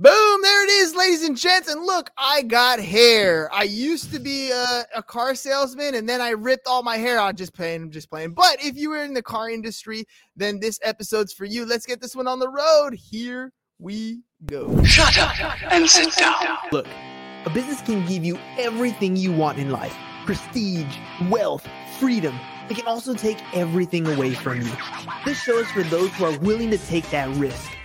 Boom, there it is, ladies and gents. And look, I got hair. I used to be a, a, car salesman and then I ripped all my hair out just playing, just playing. But if you were in the car industry, then this episode's for you. Let's get this one on the road. Here we go. Shut up and sit down. Look, a business can give you everything you want in life prestige, wealth, freedom. It can also take everything away from you. This show is for those who are willing to take that risk.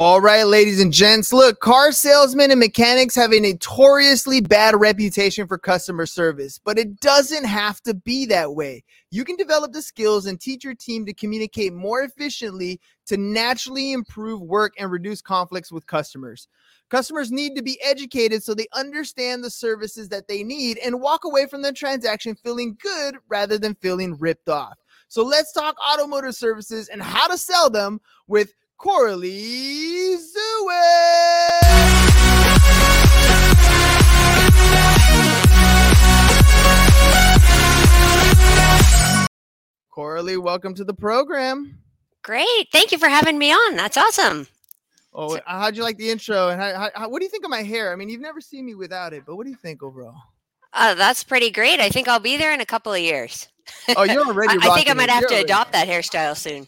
All right, ladies and gents, look, car salesmen and mechanics have a notoriously bad reputation for customer service, but it doesn't have to be that way. You can develop the skills and teach your team to communicate more efficiently to naturally improve work and reduce conflicts with customers. Customers need to be educated so they understand the services that they need and walk away from the transaction feeling good rather than feeling ripped off. So let's talk automotive services and how to sell them with Coralee Zueff. Coralee, welcome to the program. Great. Thank you for having me on. That's awesome. Oh, how'd you like the intro? And how, how, what do you think of my hair? I mean, you've never seen me without it, but what do you think overall? Uh, that's pretty great. I think I'll be there in a couple of years. Oh, you're already. I, I think I might it. have you're to already... adopt that hairstyle soon.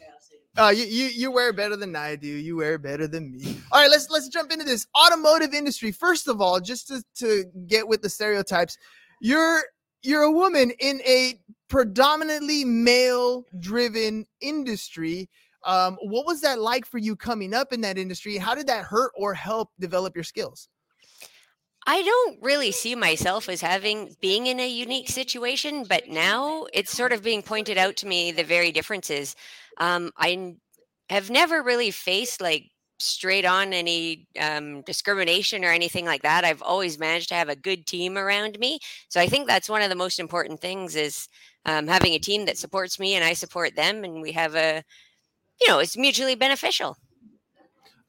Uh, you, you you wear better than I do. You wear better than me. All right, let's let's jump into this automotive industry. First of all, just to, to get with the stereotypes, you're you're a woman in a predominantly male driven industry. Um, what was that like for you coming up in that industry? How did that hurt or help develop your skills? I don't really see myself as having being in a unique situation, but now it's sort of being pointed out to me the very differences. Um, I have never really faced like straight on any um, discrimination or anything like that. I've always managed to have a good team around me. So I think that's one of the most important things is um, having a team that supports me and I support them, and we have a, you know, it's mutually beneficial.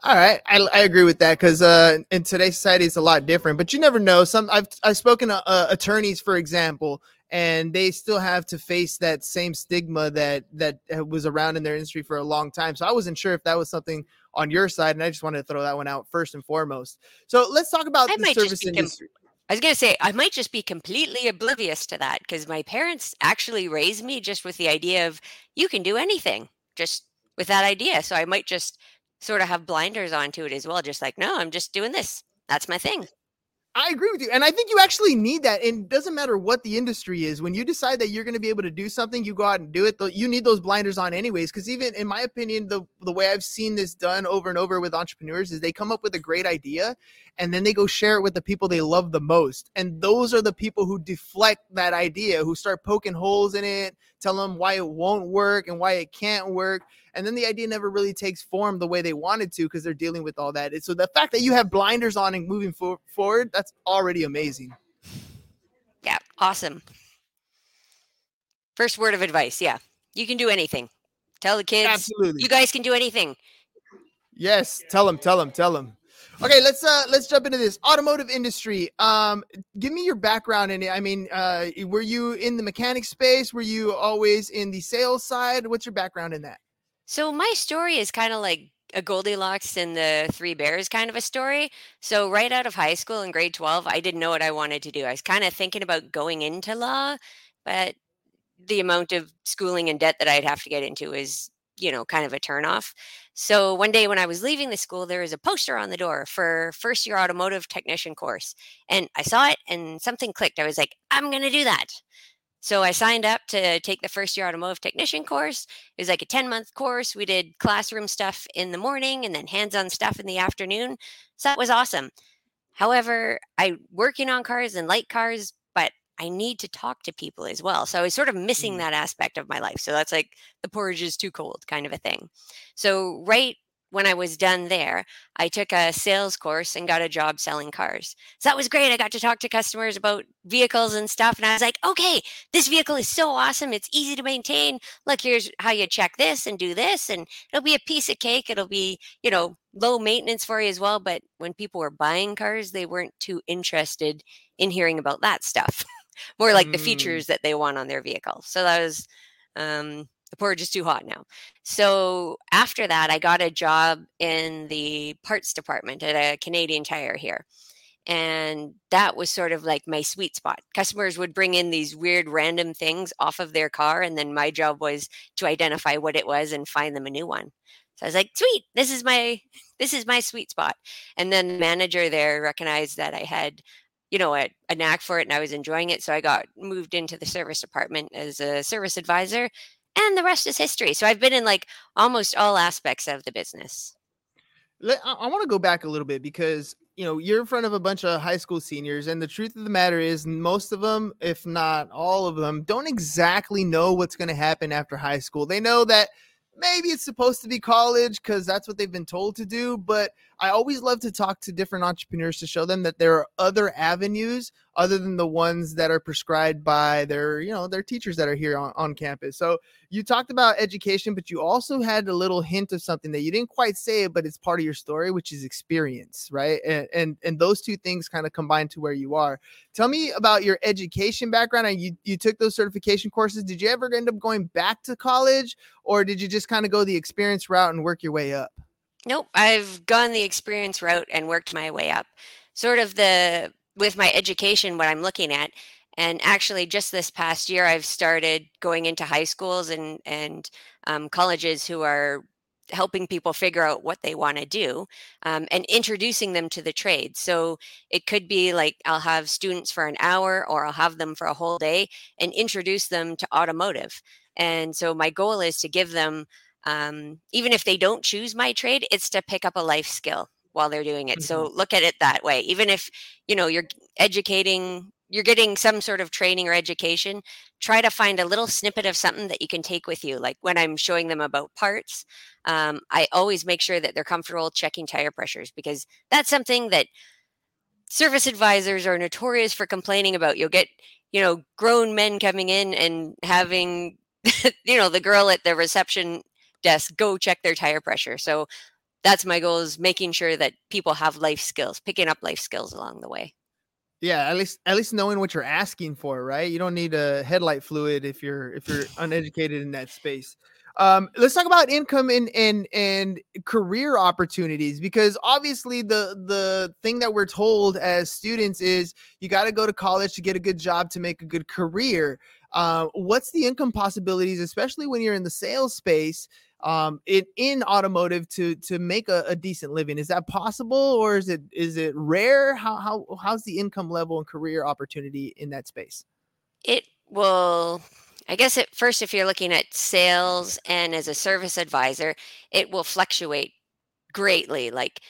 All right, I, I agree with that because uh, in today's society it's a lot different. But you never know. Some I've I've spoken to uh, attorneys, for example, and they still have to face that same stigma that that was around in their industry for a long time. So I wasn't sure if that was something on your side, and I just wanted to throw that one out first and foremost. So let's talk about I the service industry. Com- I was going to say, I might just be completely oblivious to that because my parents actually raised me just with the idea of you can do anything, just with that idea. So I might just sort of have blinders onto it as well. Just like, no, I'm just doing this. That's my thing. I agree with you. And I think you actually need that. And it doesn't matter what the industry is. When you decide that you're going to be able to do something, you go out and do it. You need those blinders on anyways. Because even in my opinion, the, the way I've seen this done over and over with entrepreneurs is they come up with a great idea and then they go share it with the people they love the most. And those are the people who deflect that idea, who start poking holes in it, tell them why it won't work and why it can't work and then the idea never really takes form the way they wanted to because they're dealing with all that. So the fact that you have blinders on and moving for- forward, that's already amazing. Yeah, awesome. First word of advice, yeah. You can do anything. Tell the kids. Absolutely. You guys can do anything. Yes, tell them, tell them, tell them. Okay, let's uh let's jump into this automotive industry. Um, give me your background in it. I mean, uh, were you in the mechanic space? Were you always in the sales side? What's your background in that? So my story is kind of like a Goldilocks and the Three Bears kind of a story. So right out of high school in grade 12, I didn't know what I wanted to do. I was kind of thinking about going into law, but the amount of schooling and debt that I'd have to get into is, you know, kind of a turnoff. So one day when I was leaving the school, there was a poster on the door for first year automotive technician course. And I saw it and something clicked. I was like, I'm going to do that. So I signed up to take the first year automotive technician course. It was like a 10 month course. We did classroom stuff in the morning and then hands on stuff in the afternoon. So that was awesome. However, I working on cars and light cars, but I need to talk to people as well. So I was sort of missing mm. that aspect of my life. So that's like the porridge is too cold kind of a thing. So right when I was done there, I took a sales course and got a job selling cars. So that was great. I got to talk to customers about vehicles and stuff. And I was like, okay, this vehicle is so awesome. It's easy to maintain. Look, here's how you check this and do this. And it'll be a piece of cake. It'll be, you know, low maintenance for you as well. But when people were buying cars, they weren't too interested in hearing about that stuff. More like mm. the features that they want on their vehicle. So that was um, the porridge is too hot now. So after that, I got a job in the parts department at a Canadian Tire here. And that was sort of like my sweet spot. Customers would bring in these weird random things off of their car. And then my job was to identify what it was and find them a new one. So I was like, sweet, this is my this is my sweet spot. And then the manager there recognized that I had you know a, a, knack for it and i was enjoying it so i got moved into the service department as a service advisor and the rest is history. So I've been in like almost all aspects of the business. I want to go back a little bit because you know you're in front of a bunch of high school seniors, and the truth of the matter is, most of them, if not all of them, don't exactly know what's going to happen after high school. They know that maybe it's supposed to be college because that's what they've been told to do. But I always love to talk to different entrepreneurs to show them that there are other avenues other than the ones that are prescribed by their, you know, their teachers that are here on, on campus. So you talked about education, but you also had a little hint of something that you didn't quite say, but it's part of your story, which is experience, right? And and, and those two things kind of combine to where you are. Tell me about your education background. And you you took those certification courses. Did you ever end up going back to college, or did you just kind of go the experience route and work your way up? Nope, I've gone the experience route and worked my way up. Sort of the with my education, what I'm looking at and actually, just this past year, I've started going into high schools and and um, colleges who are helping people figure out what they want to do um, and introducing them to the trade. So it could be like I'll have students for an hour or I'll have them for a whole day and introduce them to automotive. And so my goal is to give them, um, even if they don't choose my trade, it's to pick up a life skill while they're doing it. Mm-hmm. So look at it that way. Even if you know you're educating you're getting some sort of training or education, try to find a little snippet of something that you can take with you. Like when I'm showing them about parts, um, I always make sure that they're comfortable checking tire pressures because that's something that service advisors are notorious for complaining about. You'll get, you know, grown men coming in and having, you know, the girl at the reception desk go check their tire pressure. So that's my goal is making sure that people have life skills, picking up life skills along the way. Yeah, at least at least knowing what you're asking for, right? You don't need a headlight fluid if you're if you're uneducated in that space. Um, let's talk about income and and and career opportunities because obviously the the thing that we're told as students is you got to go to college to get a good job to make a good career. Uh, what's the income possibilities, especially when you're in the sales space? Um, in in automotive to to make a, a, decent living. Is that possible, or is it is it rare? How how how's the income level and career opportunity in that space? It will. I guess at first, if you're looking at sales and as a service advisor, it will fluctuate greatly. Like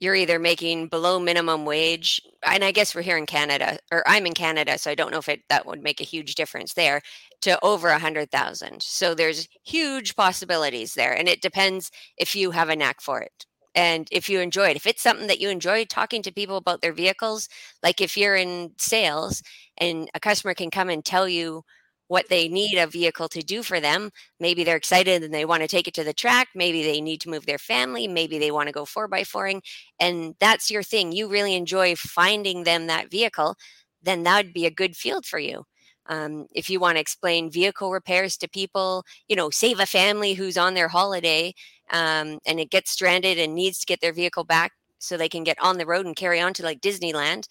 you're either making below minimum wage and i guess we're here in canada or i'm in canada so i don't know if it, that would make a huge difference there to over a hundred thousand. So there's huge possibilities there and it depends if you have a knack for it and if you enjoy it. If it's something that you enjoy talking to people about their vehicles like if you're in sales and a customer can come and tell you what they need a vehicle to do for them. Maybe they're excited and they want to take it to the track. Maybe they need to move their family. Maybe they want to go four by fouring. And that's your thing. You really enjoy finding them that vehicle, then that would be a good field for you. Um, if you want to explain vehicle repairs to people, you know, save a family who's on their holiday um, and it gets stranded and needs to get their vehicle back so they can get on the road and carry on to like Disneyland,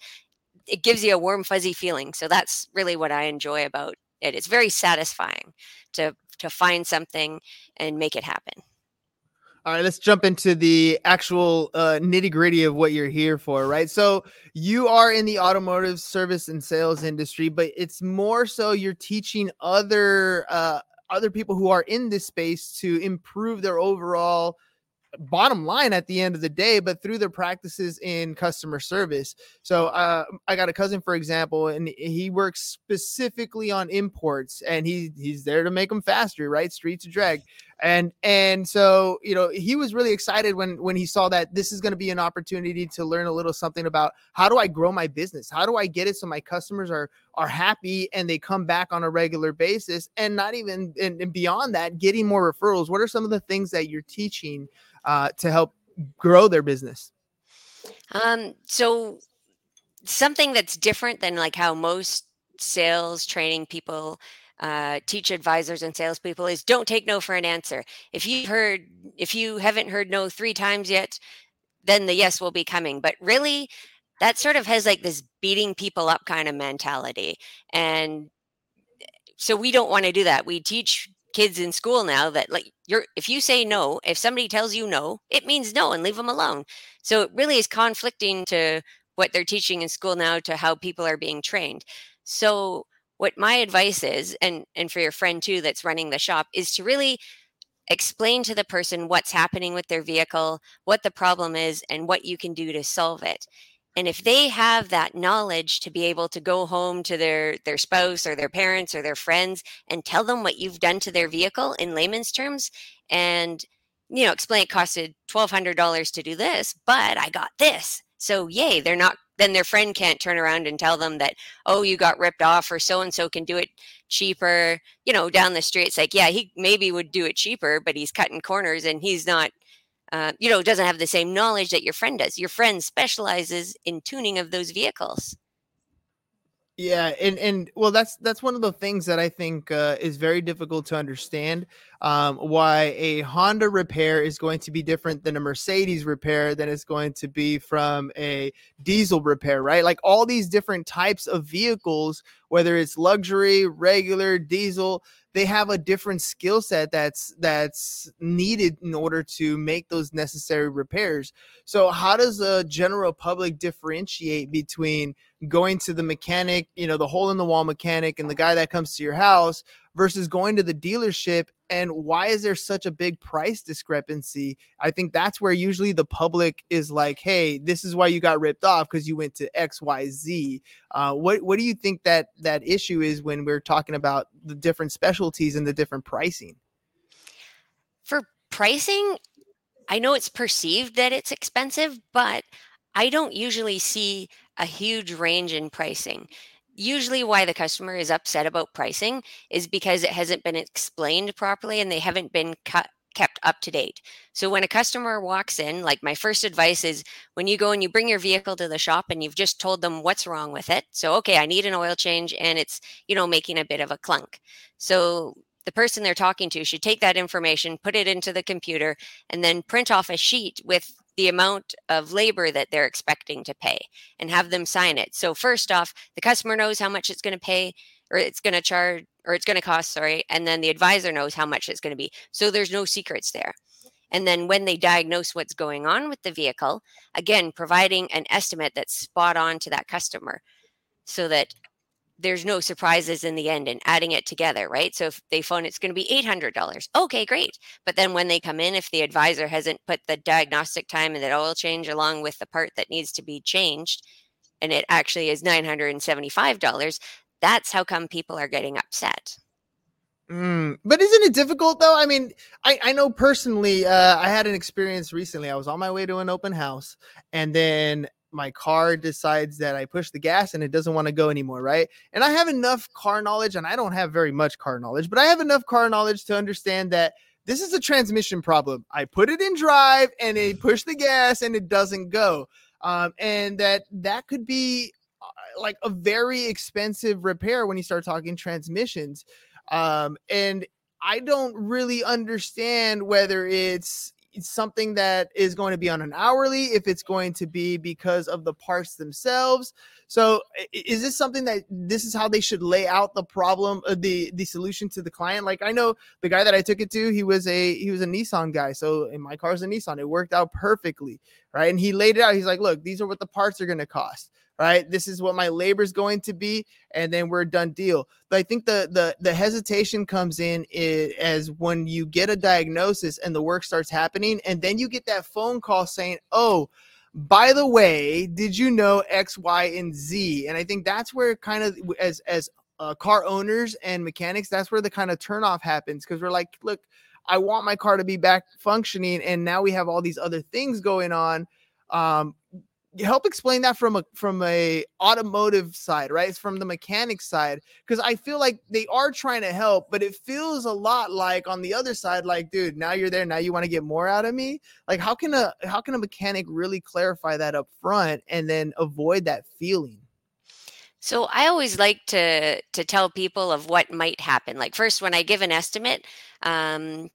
it gives you a warm, fuzzy feeling. So that's really what I enjoy about it. It's very satisfying to to find something and make it happen. All right, let's jump into the actual uh, nitty gritty of what you're here for, right? So you are in the automotive service and sales industry, but it's more so you're teaching other uh, other people who are in this space to improve their overall bottom line at the end of the day, but through their practices in customer service. So uh, I got a cousin, for example, and he works specifically on imports, and he he's there to make them faster, right? Street to drag. And and so you know he was really excited when when he saw that this is going to be an opportunity to learn a little something about how do i grow my business? How do i get it so my customers are are happy and they come back on a regular basis? And not even and, and beyond that getting more referrals. What are some of the things that you're teaching uh, to help grow their business? Um so something that's different than like how most sales training people uh, teach advisors and salespeople is don't take no for an answer. If you heard, if you haven't heard no three times yet, then the yes will be coming. But really, that sort of has like this beating people up kind of mentality. And so we don't want to do that. We teach kids in school now that like you're if you say no if somebody tells you no it means no and leave them alone so it really is conflicting to what they're teaching in school now to how people are being trained so what my advice is and and for your friend too that's running the shop is to really explain to the person what's happening with their vehicle what the problem is and what you can do to solve it. And if they have that knowledge to be able to go home to their their spouse or their parents or their friends and tell them what you've done to their vehicle in layman's terms and you know explain it costed $1200 to do this but i got this so yay they're not then their friend can't turn around and tell them that oh you got ripped off or so and so can do it cheaper you know down the street it's like yeah he maybe would do it cheaper but he's cutting corners and he's not uh, you know doesn't have the same knowledge that your friend does your friend specializes in tuning of those vehicles yeah, and and well, that's that's one of the things that I think uh, is very difficult to understand. Um, why a Honda repair is going to be different than a Mercedes repair than it's going to be from a diesel repair, right? Like all these different types of vehicles, whether it's luxury, regular, diesel, they have a different skill set that's that's needed in order to make those necessary repairs. So, how does the general public differentiate between going to the mechanic, you know, the hole in the wall mechanic and the guy that comes to your house versus going to the dealership and why is there such a big price discrepancy? I think that's where usually the public is like hey this is why you got ripped off because you went to xyz uh, what, what do you think that that issue is when we're talking about the different specialties and the different pricing? For pricing i know it's perceived that it's expensive but i don't usually see a huge range in pricing. Usually, why the customer is upset about pricing is because it hasn't been explained properly and they haven't been cut, kept up to date. So, when a customer walks in, like my first advice is when you go and you bring your vehicle to the shop and you've just told them what's wrong with it. So, okay, I need an oil change and it's, you know, making a bit of a clunk. So, the person they're talking to should take that information, put it into the computer, and then print off a sheet with the amount of labor that they're expecting to pay and have them sign it. So first off, the customer knows how much it's going to pay or it's going to charge or it's going to cost, sorry, and then the advisor knows how much it's going to be. So there's no secrets there. And then when they diagnose what's going on with the vehicle, again, providing an estimate that's spot on to that customer so that there's no surprises in the end and adding it together, right? So if they phone, it's going to be $800. Okay, great. But then when they come in, if the advisor hasn't put the diagnostic time and that oil change along with the part that needs to be changed, and it actually is $975, that's how come people are getting upset. Mm, but isn't it difficult though? I mean, I, I know personally, uh, I had an experience recently. I was on my way to an open house and then my car decides that I push the gas and it doesn't want to go anymore, right? And I have enough car knowledge, and I don't have very much car knowledge, but I have enough car knowledge to understand that this is a transmission problem. I put it in drive and it push the gas and it doesn't go. Um, and that that could be uh, like a very expensive repair when you start talking transmissions. Um, and I don't really understand whether it's something that is going to be on an hourly, if it's going to be because of the parts themselves. So is this something that this is how they should lay out the problem, uh, the the solution to the client? Like I know the guy that I took it to, he was a he was a Nissan guy. So in my car's a Nissan, it worked out perfectly, right? And he laid it out. He's like, look, these are what the parts are going to cost right? This is what my labor is going to be, and then we're done deal. But I think the the the hesitation comes in as when you get a diagnosis and the work starts happening, and then you get that phone call saying, "Oh." By the way, did you know X, Y, and Z? And I think that's where kind of as as uh, car owners and mechanics, that's where the kind of turnoff happens because we're like, look, I want my car to be back functioning, and now we have all these other things going on. Um, help explain that from a from a automotive side right? It's from the mechanic side because i feel like they are trying to help but it feels a lot like on the other side like dude now you're there now you want to get more out of me? Like how can a how can a mechanic really clarify that up front and then avoid that feeling? So I always like to to tell people of what might happen. Like first, when I give an estimate um,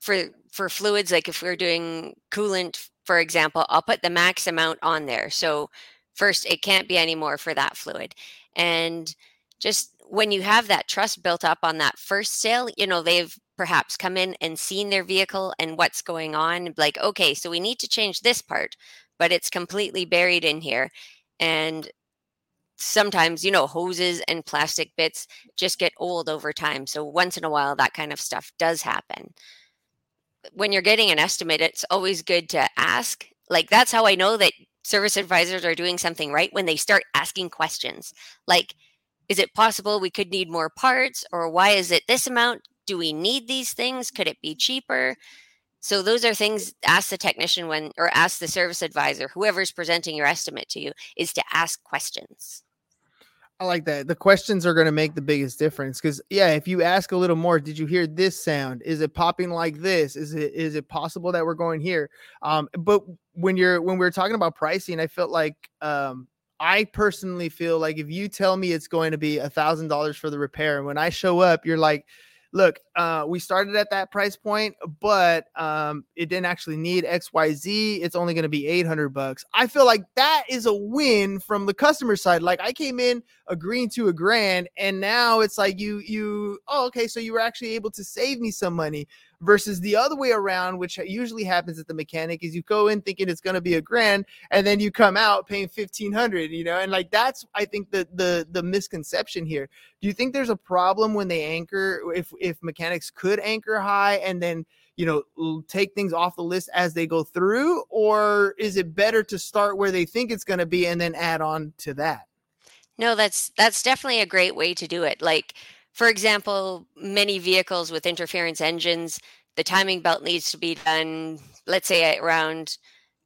for for fluids, like if we're doing coolant for example, I'll put the max amount on there. So first, it can't be any more for that fluid. And just when you have that trust built up on that first sale, you know, they've perhaps come in and seen their vehicle and what's going on. Like, okay, so we need to change this part, but it's completely buried in here. And sometimes, you know, hoses and plastic bits just get old over time. So once in a while, that kind of stuff does happen when you're getting an estimate, it's always good to ask. Like that's how I know that service advisors are doing something right when they start asking questions. Like, is it possible we could need more parts? Or why is it this amount? Do we need these things? Could it be cheaper? So those are things ask the technician when or ask the service advisor, whoever's presenting your estimate to you, is to ask questions. I like that. The questions are going to make the biggest difference because yeah, if you ask a little more, did you hear this sound? Is it popping like this? Is it is it possible that we're going here? Um, but when you're when we are talking about pricing, I felt like um, I personally feel like if you tell me it's going to be a thousand dollars for the repair, and when I show up, you're like, look, uh, we started at that price point, but um, it didn't actually need XYZ. It's only going to be 800 bucks. I feel like that is a win from the customer side. Like I came in agreeing to a grand, and now it's like you, you, oh, okay, so you were actually able to save me some money versus the other way around, which usually happens at the mechanic, is you go in thinking it's going to be a grand, and then you come out paying fifteen hundred. You know, and like that's I think the the the misconception here. Do you think there's a problem when they anchor if if mechanics could anchor high and then you know take things off the list as they go through, or is it better to start where they think it's going to be and then add on to that? No, that's that's definitely a great way to do it. Like for example, many vehicles with interference engines, the timing belt needs to be done, let's say around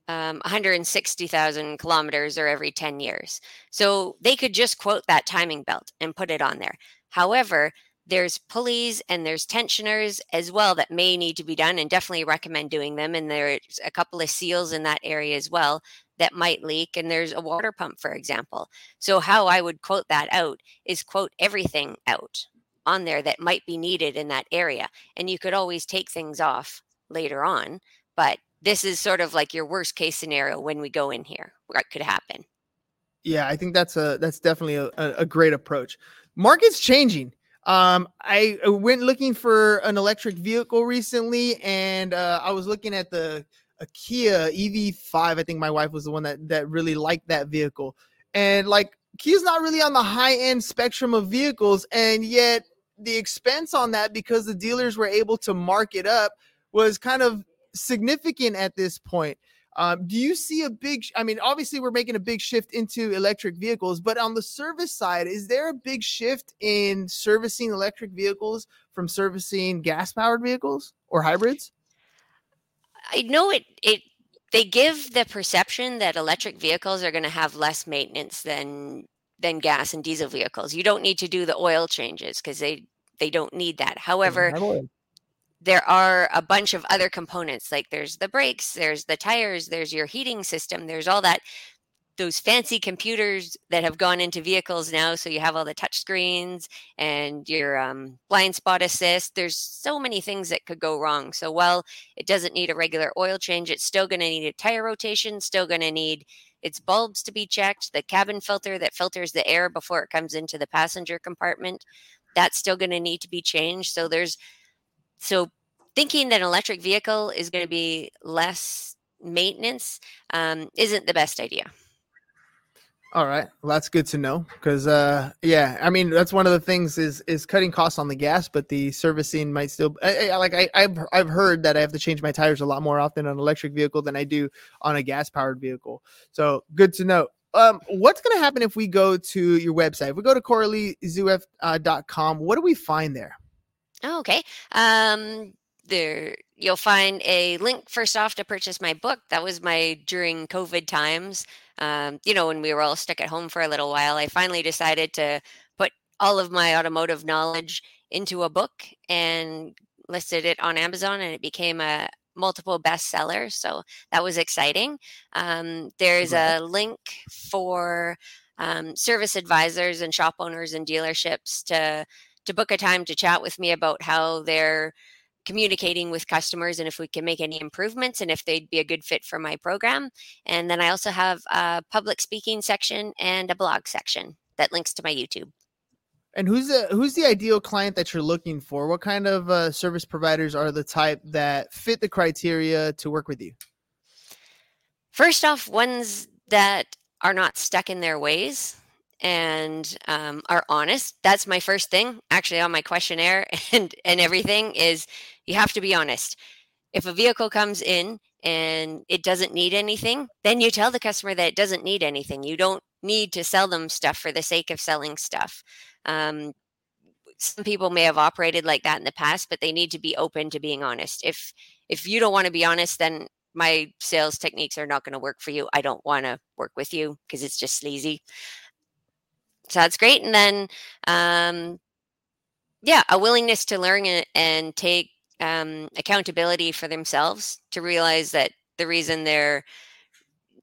um, 160,000 kilometers or every 10 years. So they could just quote that timing belt and put it on there. However, there's pulleys and there's tensioners as well that may need to be done and definitely recommend doing them. And there's a couple of seals in that area as well that might leak. And there's a water pump, for example. So, how I would quote that out is quote everything out on there that might be needed in that area. And you could always take things off later on. But this is sort of like your worst case scenario when we go in here. What could happen? Yeah, I think that's a that's definitely a, a great approach. Market's changing. Um, I went looking for an electric vehicle recently, and uh, I was looking at the a Kia EV5. I think my wife was the one that that really liked that vehicle, and like Kia's not really on the high end spectrum of vehicles, and yet the expense on that because the dealers were able to mark it up was kind of significant at this point. Um, do you see a big? I mean, obviously, we're making a big shift into electric vehicles, but on the service side, is there a big shift in servicing electric vehicles from servicing gas powered vehicles or hybrids? I know it. It they give the perception that electric vehicles are going to have less maintenance than than gas and diesel vehicles. You don't need to do the oil changes because they they don't need that. However, there are a bunch of other components like there's the brakes, there's the tires, there's your heating system, there's all that those fancy computers that have gone into vehicles now so you have all the touch screens and your um, blind spot assist there's so many things that could go wrong so while it doesn't need a regular oil change it's still going to need a tire rotation still going to need its bulbs to be checked, the cabin filter that filters the air before it comes into the passenger compartment, that's still going to need to be changed. So there's so thinking that an electric vehicle is going to be less maintenance um, isn't the best idea. All right, well, that's good to know because, uh, yeah, I mean that's one of the things is is cutting costs on the gas, but the servicing might still. I, I, like I, I've I've heard that I have to change my tires a lot more often on an electric vehicle than I do on a gas powered vehicle. So good to know. Um, what's going to happen if we go to your website? If we go to CoraleeZueff.com, uh, what do we find there? Oh, okay. Um, there you'll find a link first off to purchase my book. That was my during COVID times. Um, you know, when we were all stuck at home for a little while, I finally decided to put all of my automotive knowledge into a book and listed it on Amazon, and it became a multiple bestseller. So that was exciting. Um, there's a link for um, service advisors and shop owners and dealerships to to book a time to chat with me about how they're communicating with customers and if we can make any improvements and if they'd be a good fit for my program. And then I also have a public speaking section and a blog section that links to my YouTube. And who's the who's the ideal client that you're looking for? What kind of uh, service providers are the type that fit the criteria to work with you? First off, ones that are not stuck in their ways and um, are honest. That's my first thing, actually, on my questionnaire and and everything is you have to be honest. If a vehicle comes in and it doesn't need anything, then you tell the customer that it doesn't need anything. You don't need to sell them stuff for the sake of selling stuff. Um, some people may have operated like that in the past, but they need to be open to being honest. If if you don't want to be honest, then my sales techniques are not going to work for you. I don't want to work with you because it's just sleazy. So that's great. And then, um, yeah, a willingness to learn and, take um, accountability for themselves to realize that the reason they're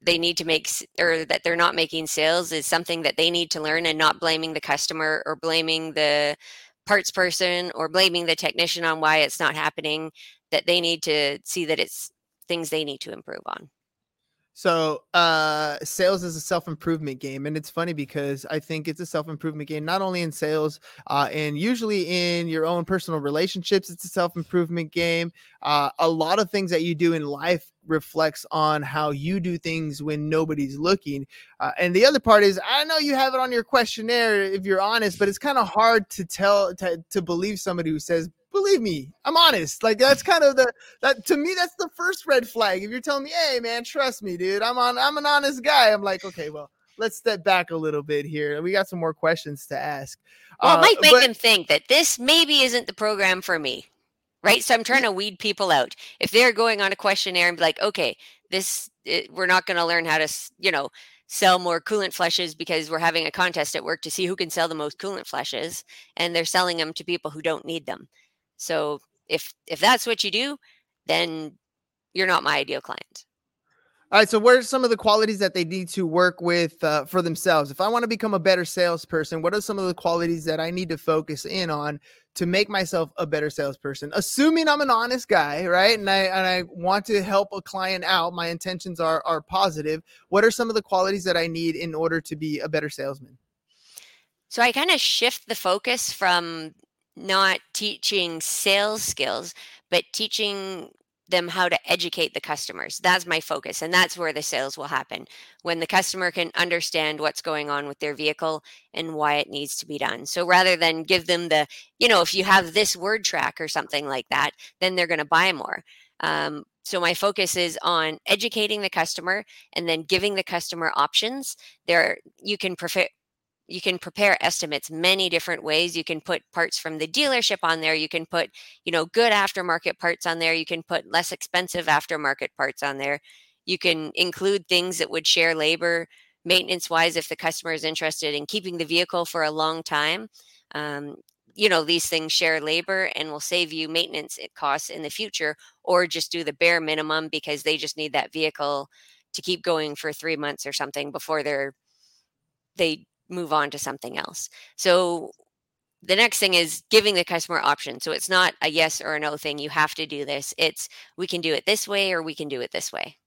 they need to make or that they're not making sales is something that they need to learn and not blaming the customer or blaming the parts person or blaming the technician on why it's not happening that they need to see that it's things they need to improve on so, uh, sales is a self improvement game, and it's funny because I think it's a self improvement game not only in sales, uh, and usually in your own personal relationships. It's a self improvement game. Uh, a lot of things that you do in life reflects on how you do things when nobody's looking. Uh, and the other part is, I know you have it on your questionnaire if you're honest, but it's kind of hard to tell to, to believe somebody who says believe me, I'm honest. Like that's kind of the that to me that's the first red flag. If you're telling me, hey man, trust me, dude, I'm on I'm an honest guy. I'm like, okay, well, let's step back a little bit here. We got some more questions to ask. Well, it uh, might make but, them think that this maybe isn't the program for me. Right. So I'm trying to weed people out. If they're going on a questionnaire and be like, okay, this it, we're not going to learn how to, you know, sell more coolant flushes because we're having a contest at work to see who can sell the most coolant flushes and they're selling them to people who don't need them so if if that's what you do, then you're not my ideal client. All right. So, what are some of the qualities that they need to work with uh, for themselves? If I want to become a better salesperson, what are some of the qualities that I need to focus in on to make myself a better salesperson? Assuming I'm an honest guy, right? And I and I want to help a client out. My intentions are are positive. What are some of the qualities that I need in order to be a better salesman? So I kind of shift the focus from not teaching sales skills, but teaching them how to educate the customers. That's my focus. And that's where the sales will happen when the customer can understand what's going on with their vehicle and why it needs to be done. So rather than give them the, you know, if you have this word track or something like that, then they're going to buy more. Um, so my focus is on educating the customer and then giving the customer options. There, you can prefer you can prepare estimates many different ways. You can put parts from the dealership on there. You can put you know good aftermarket parts on there. You can put less expensive aftermarket parts on there. You can include things that would share labor maintenance wise if the customer is interested in keeping the vehicle for a long time. Um, you know these things share labor and will save you maintenance costs in the future or just do the bare minimum because they just need that vehicle to keep going for three months or something before they're they move on to something else. So the next thing is giving the customer options. So it's not a yes or a no thing. You have to do this. It's we can do it this way or we can do it this way.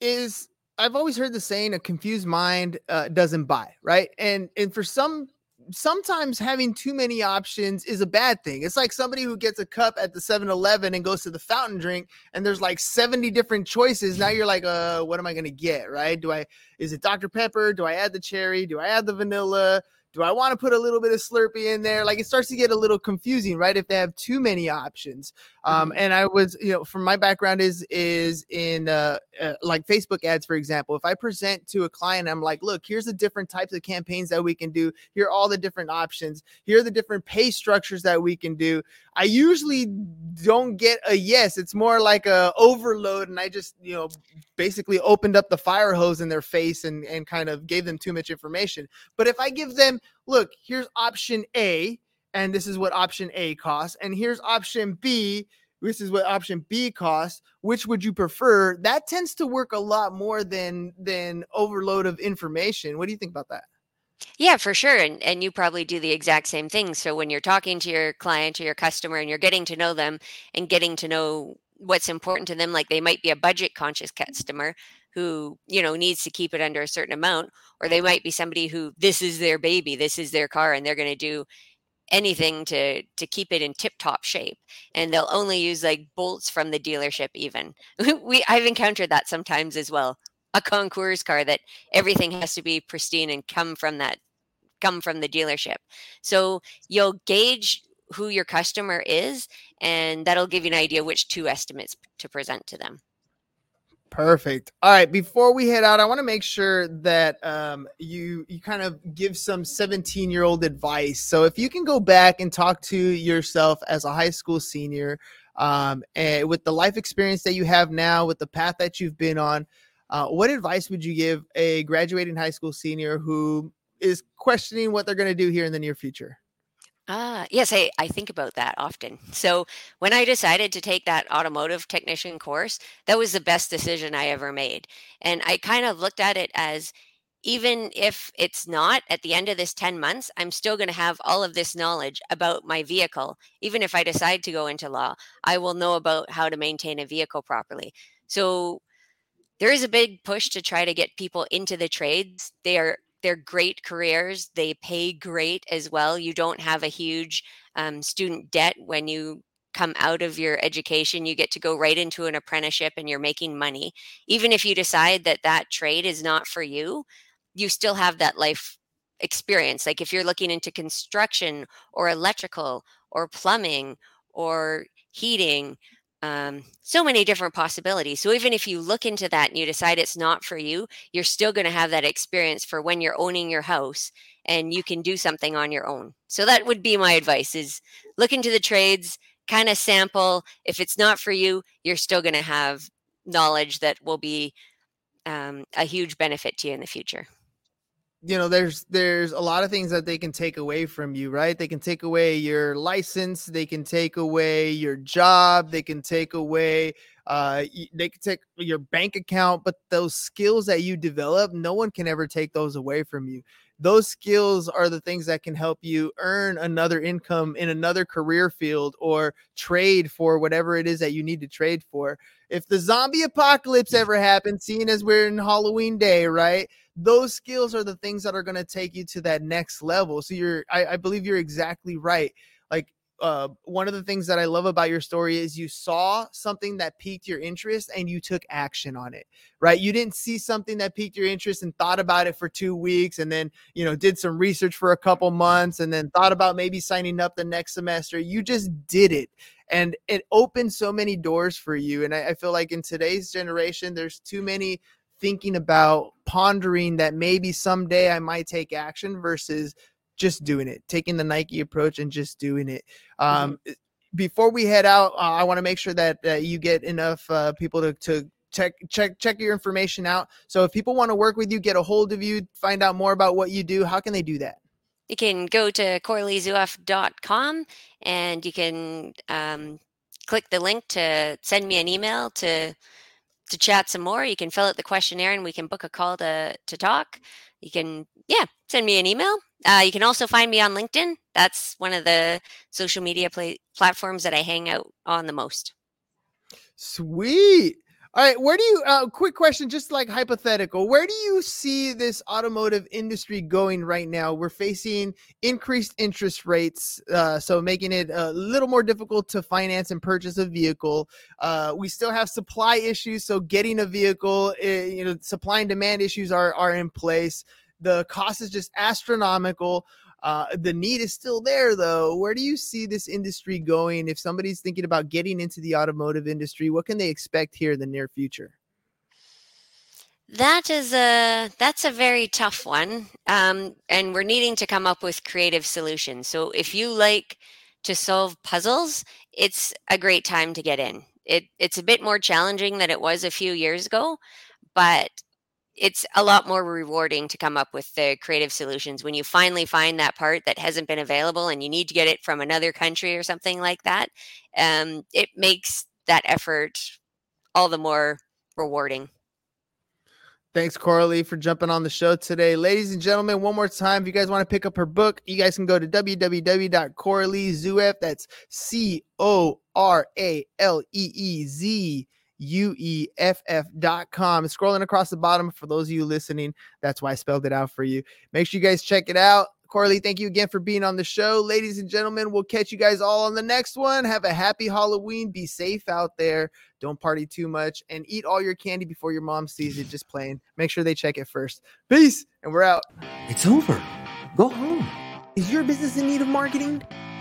Is I've always heard the saying a confused mind uh, doesn't buy, right? And and for some sometimes having too many options is a bad thing. It's like somebody who gets a cup at the 7-Eleven and goes to the fountain drink and there's like 70 different choices. Now you're like, uh, what am I gonna get? Right? Do I is it Dr. Pepper? Do I add the cherry? Do I add the vanilla? Do I want to put a little bit of Slurpee in there? Like it starts to get a little confusing, right? If they have too many options. Um, mm-hmm. and I was, you know, from my background is is in uh, uh, like Facebook ads, for example. If I present to a client, I'm like, look, here's the different types of campaigns that we can do. Here are all the different options. Here are the different pay structures that we can do. I usually don't get a yes. It's more like a overload, and I just you know basically opened up the fire hose in their face and and kind of gave them too much information. But if I give them, look, here's option A, and this is what option A costs, and here's option B. This is what option B costs. Which would you prefer? That tends to work a lot more than than overload of information. What do you think about that? Yeah, for sure. And and you probably do the exact same thing. So when you're talking to your client or your customer and you're getting to know them and getting to know what's important to them, like they might be a budget conscious customer who, you know, needs to keep it under a certain amount, or they might be somebody who this is their baby, this is their car, and they're going to do anything to to keep it in tip top shape and they'll only use like bolts from the dealership even we i've encountered that sometimes as well a concours car that everything has to be pristine and come from that come from the dealership. So you'll gauge who your customer is and that'll give you an idea which two estimates to present to them. Perfect. All right. Before we head out, I want to make sure that um, you you kind of give some 17 year old advice. So if you can go back and talk to yourself as a high school senior, um, and with the life experience that you have now, with the path that you've been on, uh, what advice would you give a graduating high school senior who is questioning what they're going to do here in the near future? Ah, yes, I, I think about that often. So when I decided to take that automotive technician course, that was the best decision I ever made. And I kind of looked at it as even if it's not at the end of this 10 months, I'm still going to have all of this knowledge about my vehicle. Even if I decide to go into law, I will know about how to maintain a vehicle properly. So there is a big push to try to get people into the trades. They are they're great careers. They pay great as well. You don't have a huge um, student debt when you come out of your education. You get to go right into an apprenticeship and you're making money. Even if you decide that that trade is not for you, you still have that life experience. Like if you're looking into construction or electrical or plumbing or heating, um, so many different possibilities. So even if you look into that and you decide it's not for you, you're still going to have that experience for when you're owning your house and you can do something on your own. So that would be my advice is look into the trades, kind of sample. If it's not for you, you're still going to have knowledge that will be um, a huge benefit to you in the future you know there's there's a lot of things that they can take away from you right? They can take away your license they can take away your job they can take away uh they can take your bank account but those skills that you develop no one can ever take those away from you. Those skills are the things that can help you earn another income in another career field or trade for whatever it is that you need to trade for. If the zombie apocalypse ever happens seeing as we're in halloween day right those skills are the things that are going to take you to that next level. So you're, I, I believe you're exactly right. Like uh, one of the things that I love about your story is you saw something that piqued your interest and you took action on it, right? You didn't see something that piqued your interest and thought about it for two weeks and then, you know, did some research for a couple months and then thought about maybe signing up the next semester. You just did it. And it opened so many doors for you. And I, I feel like in today's generation, there's too many thinking about pondering that maybe someday I might take action versus just doing it, taking the Nike approach and just doing it. Um, mm-hmm. Before we head out, uh, I want to make sure that uh, you get enough uh, people to, to check check check your information out. So if people want to work with you, get a hold of you, find out more about what you do, how can they do that? You can go to coraleezueff.com and you can um, click the link to send me an email to to chat some more, you can fill out the questionnaire and we can book a call to to talk. You can, yeah, send me an email. Uh, you can also find me on LinkedIn. That's one of the social media play- platforms that I hang out on the most. Sweet. All right, where do you? Uh, quick question, just like hypothetical. Where do you see this automotive industry going right now? We're facing increased interest rates, uh, so making it a little more difficult to finance and purchase a vehicle. Uh, we still have supply issues, so getting a vehicle, eh, you know, supply and demand issues are are in place. The cost is just astronomical. Uh, the need is still there, though. Where do you see this industry going? If somebody's thinking about getting into the automotive industry, what can they expect here in the near future? That is a that's a very tough one, um, and we're needing to come up with creative solutions. So if you like to solve puzzles, it's a great time to get in. It, it's a bit more challenging than it was a few years ago, but it's a lot more rewarding to come up with the creative solutions when you finally find that part that hasn't been available and you need to get it from another country or something like that. Um, it makes that effort all the more rewarding. Thanks, Coralee, for jumping on the show today. Ladies and gentlemen, one more time, if you guys want to pick up her book, you guys can go to www.coraleezueff. That's C O R A L E E Z ueff.com. Scrolling across the bottom for those of you listening, that's why I spelled it out for you. Make sure you guys check it out. Coralee, thank you again for being on the show. Ladies and gentlemen, we'll catch you guys all on the next one. Have a happy Halloween. Be safe out there. Don't party too much and eat all your candy before your mom sees it. Just playing. Make sure they check it first. Peace, and we're out. It's over. Go home. Is your business in need of marketing?